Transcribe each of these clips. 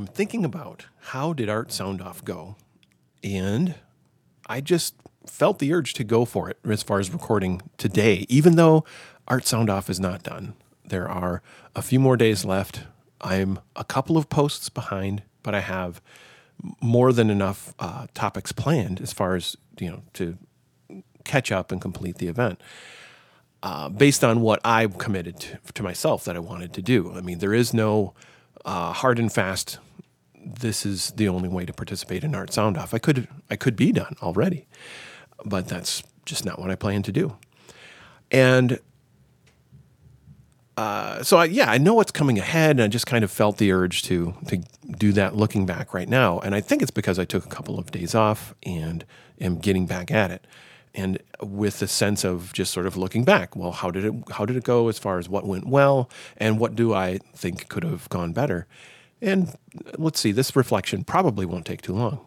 I'm thinking about how did Art Sound Off go? And I just felt the urge to go for it as far as recording today, even though Art Sound Off is not done. There are a few more days left. I'm a couple of posts behind, but I have more than enough uh, topics planned as far as you know to catch up and complete the event. Uh, based on what I committed to, to, myself that I wanted to do. I mean, there is no uh, hard and fast. This is the only way to participate in Art Sound Off. I could I could be done already, but that's just not what I plan to do. And uh, so I, yeah, I know what's coming ahead, and I just kind of felt the urge to to do that. Looking back right now, and I think it's because I took a couple of days off and am getting back at it, and with a sense of just sort of looking back. Well, how did it how did it go as far as what went well, and what do I think could have gone better? And let's see, this reflection probably won't take too long,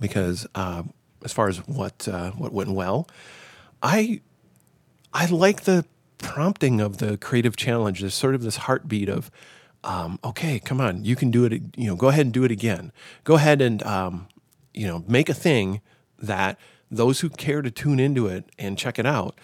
because uh, as far as what uh, what went well, I I like the prompting of the creative challenge. There's sort of this heartbeat of, um, okay, come on, you can do it. You know, go ahead and do it again. Go ahead and um, you know make a thing that those who care to tune into it and check it out.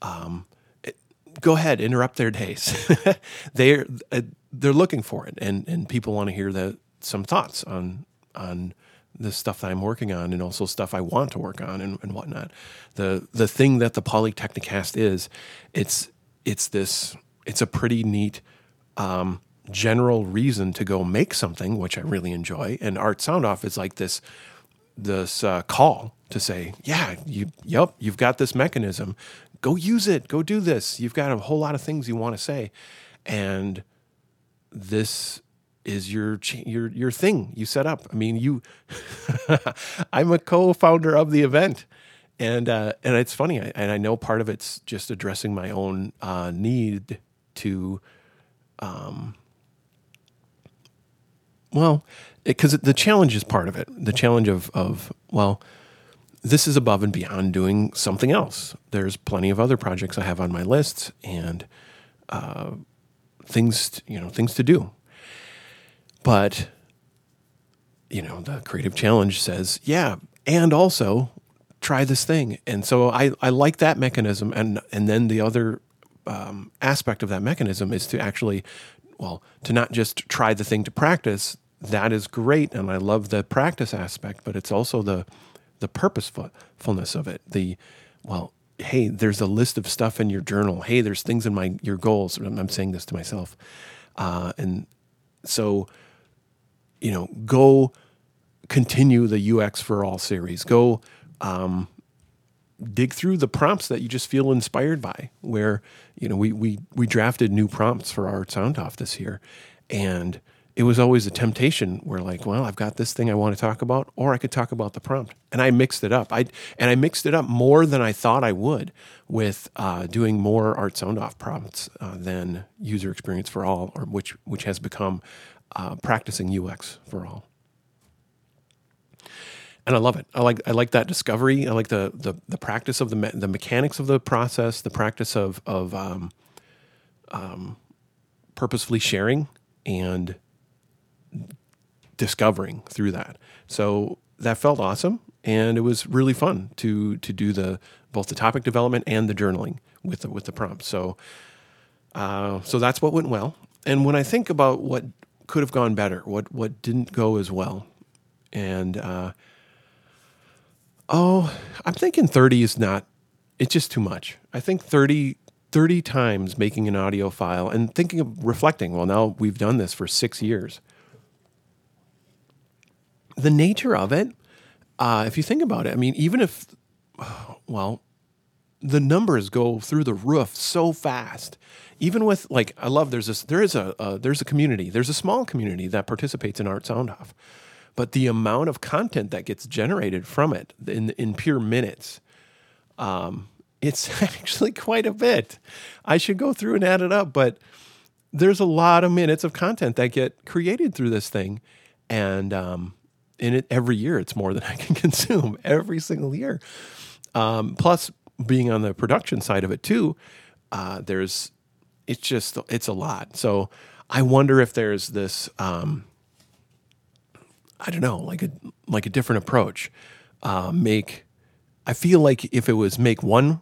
Um, it, go ahead, interrupt their days. they're uh, they're looking for it, and and people want to hear the some thoughts on on the stuff that I'm working on and also stuff I want to work on and, and whatnot. The the thing that the Polytechnicast is, it's it's this it's a pretty neat um, general reason to go make something, which I really enjoy. And Art Sound Off is like this this uh, call to say, yeah, you, yep, you've got this mechanism. Go use it. Go do this. You've got a whole lot of things you want to say, and this is your your your thing you set up. I mean, you. I'm a co-founder of the event, and uh, and it's funny, and I know part of it's just addressing my own uh, need to, um, well, because the challenge is part of it. The challenge of of well, this is above and beyond doing something else. There's plenty of other projects I have on my list and uh, things you know things to do. But you know the creative challenge says yeah, and also try this thing. And so I, I like that mechanism. And, and then the other um, aspect of that mechanism is to actually, well, to not just try the thing to practice. That is great. And I love the practice aspect, but it's also the, the purposefulness of it. The, well, hey, there's a list of stuff in your journal. Hey, there's things in my, your goals. I'm saying this to myself. Uh, and so, you know, go continue the UX for all series. Go, um, dig through the prompts that you just feel inspired by. Where you know we we we drafted new prompts for Art Sound Off this year, and it was always a temptation where like, well, I've got this thing I want to talk about, or I could talk about the prompt, and I mixed it up. I and I mixed it up more than I thought I would with uh, doing more art sound off prompts uh, than user experience for all, or which which has become uh, practicing UX for all and I love it. I like I like that discovery. I like the the, the practice of the me- the mechanics of the process, the practice of of um, um, purposefully sharing and discovering through that. So that felt awesome, and it was really fun to to do the both the topic development and the journaling with the, with the prompts. So uh, so that's what went well. And when I think about what could have gone better, what what didn't go as well, and uh, Oh, I'm thinking 30 is not, it's just too much. I think 30, 30 times making an audio file and thinking of reflecting, well, now we've done this for six years. The nature of it, uh, if you think about it, I mean, even if, well, the numbers go through the roof so fast. Even with like, I love there's this there is a uh, there's a community there's a small community that participates in Art Sound Off, but the amount of content that gets generated from it in in pure minutes, um, it's actually quite a bit. I should go through and add it up, but there's a lot of minutes of content that get created through this thing, and um, in it every year it's more than I can consume every single year. Um, plus, being on the production side of it too, uh, there's it's just it's a lot. So I wonder if there's this um, I don't know, like a like a different approach. Uh, make I feel like if it was make one,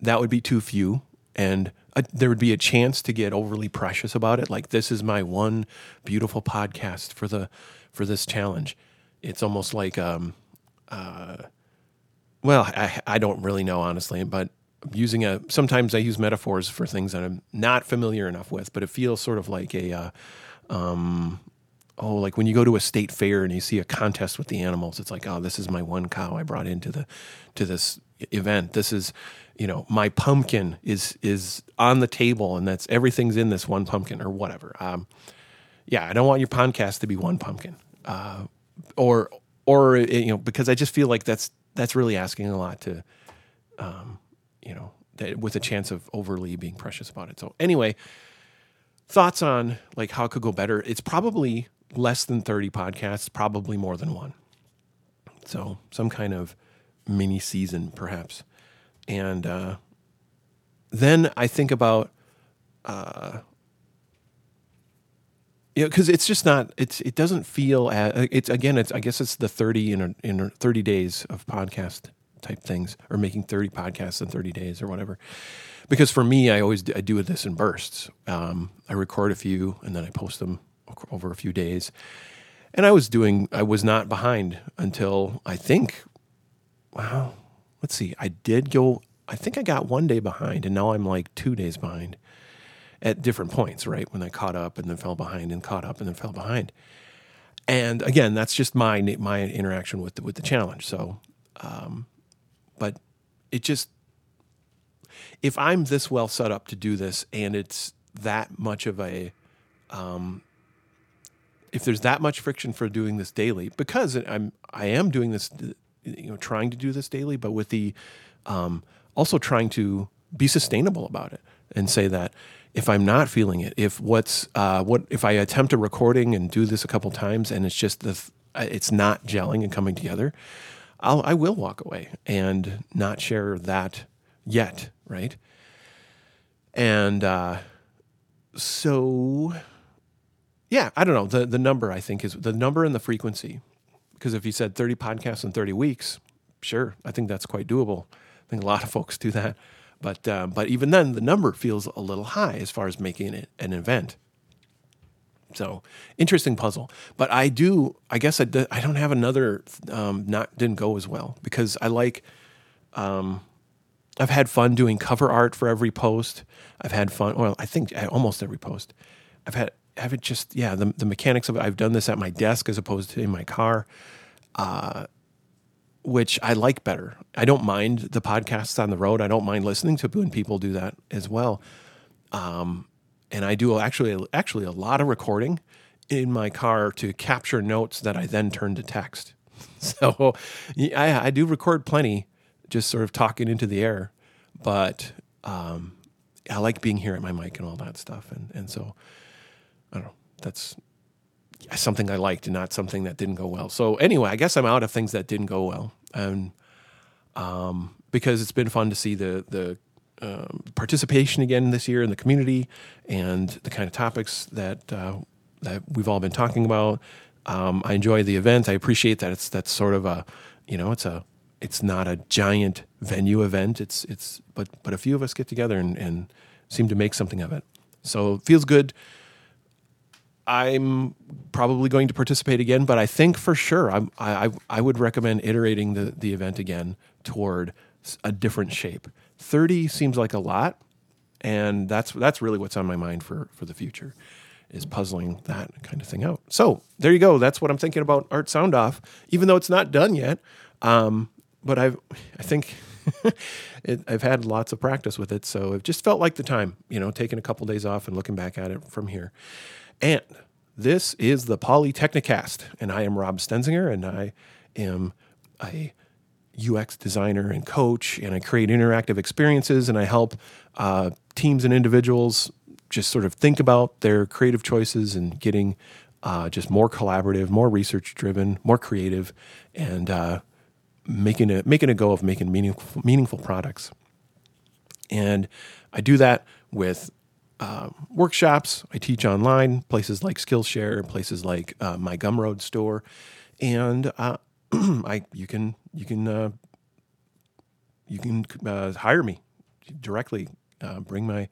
that would be too few, and a, there would be a chance to get overly precious about it. Like this is my one beautiful podcast for the for this challenge. It's almost like um, uh, well, I I don't really know honestly, but using a sometimes I use metaphors for things that I'm not familiar enough with, but it feels sort of like a uh, um, oh, like when you go to a state fair and you see a contest with the animals, it's like, oh, this is my one cow I brought into the to this event. This is, you know, my pumpkin is is on the table, and that's everything's in this one pumpkin or whatever. Um, yeah, I don't want your podcast to be one pumpkin, uh, or or you know, because I just feel like that's that's really asking a lot to, um, you know, that, with a chance of overly being precious about it. So anyway, thoughts on like how it could go better. It's probably less than 30 podcasts, probably more than one. So some kind of mini season, perhaps. And uh, then I think about, uh, know, because it's just not. It's it doesn't feel. As, it's again. It's I guess it's the thirty in a, in thirty days of podcast type things, or making thirty podcasts in thirty days, or whatever. Because for me, I always I do this in bursts. Um, I record a few and then I post them over a few days. And I was doing, I was not behind until I think, wow, let's see, I did go, I think I got one day behind, and now I'm like two days behind at different points, right? When I caught up and then fell behind and caught up and then fell behind. And again, that's just my my interaction with the, with the challenge. So, um, but it just if I'm this well set up to do this, and it's that much of a um, if there's that much friction for doing this daily, because I'm I am doing this, you know, trying to do this daily, but with the um, also trying to be sustainable about it and say that if I'm not feeling it, if what's uh, what if I attempt a recording and do this a couple times and it's just the it's not gelling and coming together, I'll I will walk away and not share that yet, right? And uh, so yeah, I don't know. The the number I think is the number and the frequency. Because if you said 30 podcasts in 30 weeks, sure, I think that's quite doable. I think a lot of folks do that. But um, but even then, the number feels a little high as far as making it an event. So interesting puzzle. But I do. I guess I, I don't have another. Um, not didn't go as well because I like. Um, I've had fun doing cover art for every post. I've had fun. Well, I think almost every post. I've had have it just yeah the the mechanics of it. I've done this at my desk as opposed to in my car, uh, which I like better. I don't mind the podcasts on the road. I don't mind listening to when people do that as well. Um, and I do actually actually a lot of recording in my car to capture notes that I then turn to text. So I, I do record plenty, just sort of talking into the air, but um, I like being here at my mic and all that stuff, and and so I don't know. That's something I liked and not something that didn't go well. So anyway, I guess I'm out of things that didn't go well, and um, because it's been fun to see the the um, participation again this year in the community and the kind of topics that uh, that we've all been talking about. Um, I enjoy the event. I appreciate that it's that's sort of a you know it's a it's not a giant venue event. It's it's but but a few of us get together and, and seem to make something of it. So it feels good. I'm probably going to participate again, but I think for sure I'm, I, I would recommend iterating the, the event again toward a different shape. 30 seems like a lot, and that's that's really what's on my mind for for the future is puzzling that kind of thing out. So there you go. That's what I'm thinking about Art Sound Off, even though it's not done yet. Um, but I've I think it, I've had lots of practice with it, so it just felt like the time. You know, taking a couple days off and looking back at it from here. And this is the Polytechnicast, and I am Rob Stenzinger, and I am a UX designer and coach, and I create interactive experiences, and I help uh, teams and individuals just sort of think about their creative choices and getting uh, just more collaborative, more research driven, more creative, and uh, making a making a go of making meaningful meaningful products. And I do that with uh, workshops. I teach online, places like Skillshare, places like uh, my Gumroad store, and uh, I you can you can uh, you can uh, hire me directly. Uh, bring my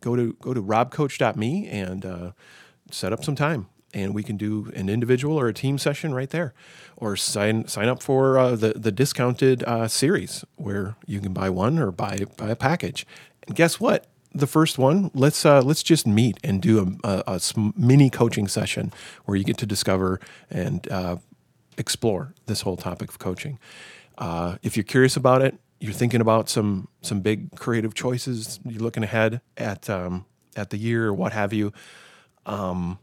go to go to robcoach.me and set up some time, and we can do an individual or a team session right there, or sign sign up for uh, the the discounted uh, series where you can buy one or buy buy a package. And guess what? The first one, let's uh, let's just meet and do a, a, a mini coaching session where you get to discover and uh, explore this whole topic of coaching. Uh, if you're curious about it, you're thinking about some some big creative choices, you're looking ahead at um, at the year or what have you. Um,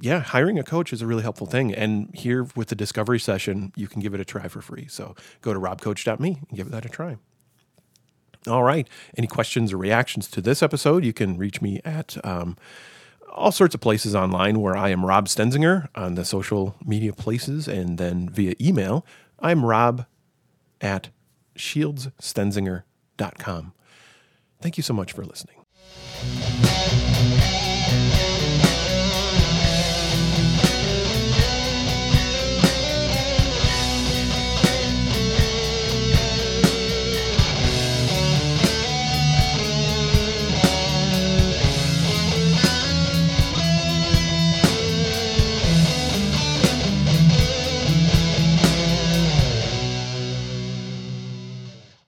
yeah, hiring a coach is a really helpful thing. And here with the discovery session, you can give it a try for free. So go to robcoach.me and give that a try. All right. Any questions or reactions to this episode, you can reach me at um, all sorts of places online where I am Rob Stenzinger on the social media places and then via email. I'm rob at shieldsstenzinger.com. Thank you so much for listening.